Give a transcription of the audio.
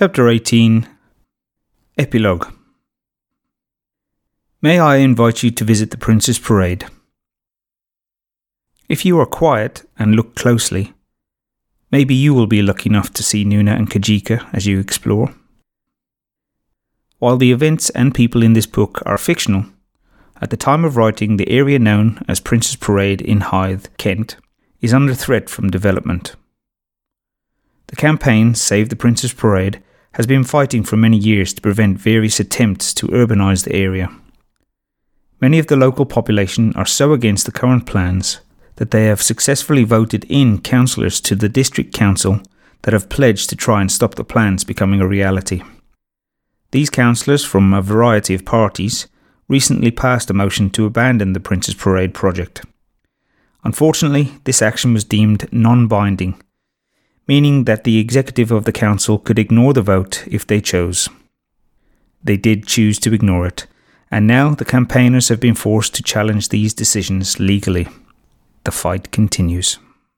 Chapter 18 Epilogue May I invite you to visit the Prince's Parade? If you are quiet and look closely, maybe you will be lucky enough to see Nuna and Kajika as you explore. While the events and people in this book are fictional, at the time of writing, the area known as Prince's Parade in Hythe, Kent, is under threat from development. The campaign Save the Prince's Parade has been fighting for many years to prevent various attempts to urbanise the area. Many of the local population are so against the current plans that they have successfully voted in councillors to the district council that have pledged to try and stop the plans becoming a reality. These councillors from a variety of parties recently passed a motion to abandon the Prince's Parade project. Unfortunately, this action was deemed non binding, meaning that the executive of the council could ignore the vote if they chose. They did choose to ignore it, and now the campaigners have been forced to challenge these decisions legally. The fight continues.